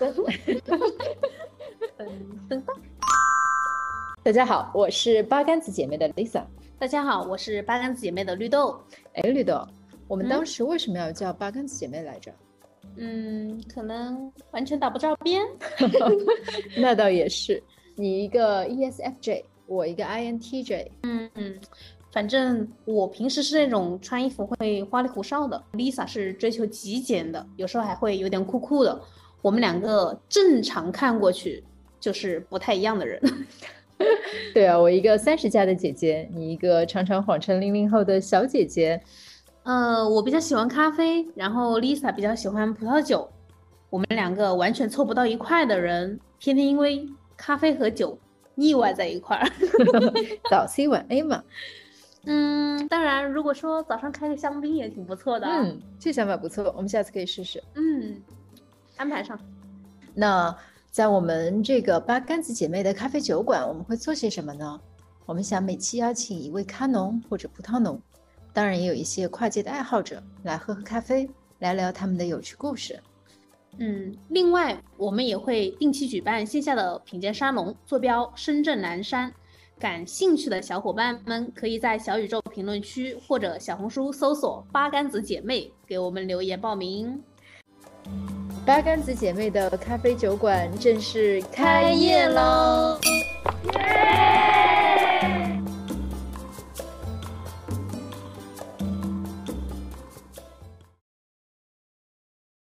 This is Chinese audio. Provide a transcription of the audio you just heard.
噔噔噔。大家好，我是八竿子姐妹的 Lisa。大家好，我是八竿子姐妹的绿豆。哎，绿豆，我们当时为什么要叫八竿子姐妹来着？嗯，可能完全打不着边。那倒也是，你一个 ESFJ，我一个 INTJ。嗯嗯，反正我平时是那种穿衣服会花里胡哨的，Lisa 是追求极简的，有时候还会有点酷酷的。我们两个正常看过去就是不太一样的人。对啊，我一个三十加的姐姐，你一个常常谎称零零后的小姐姐。呃，我比较喜欢咖啡，然后 Lisa 比较喜欢葡萄酒，我们两个完全凑不到一块的人，天天因为咖啡和酒腻歪在一块儿。早 C 晚 A 嘛。嗯，当然，如果说早上开个香槟也挺不错的。嗯，这想法不错，我们下次可以试试。嗯，安排上。那在我们这个八竿子姐妹的咖啡酒馆，我们会做些什么呢？我们想每期邀请一位咖农或者葡萄农。当然也有一些跨界的爱好者来喝喝咖啡，聊聊他们的有趣故事。嗯，另外我们也会定期举办线下的品鉴沙龙，坐标深圳南山。感兴趣的小伙伴们可以在小宇宙评论区或者小红书搜索“八竿子姐妹”，给我们留言报名。八竿子姐妹的咖啡酒馆正式开业喽！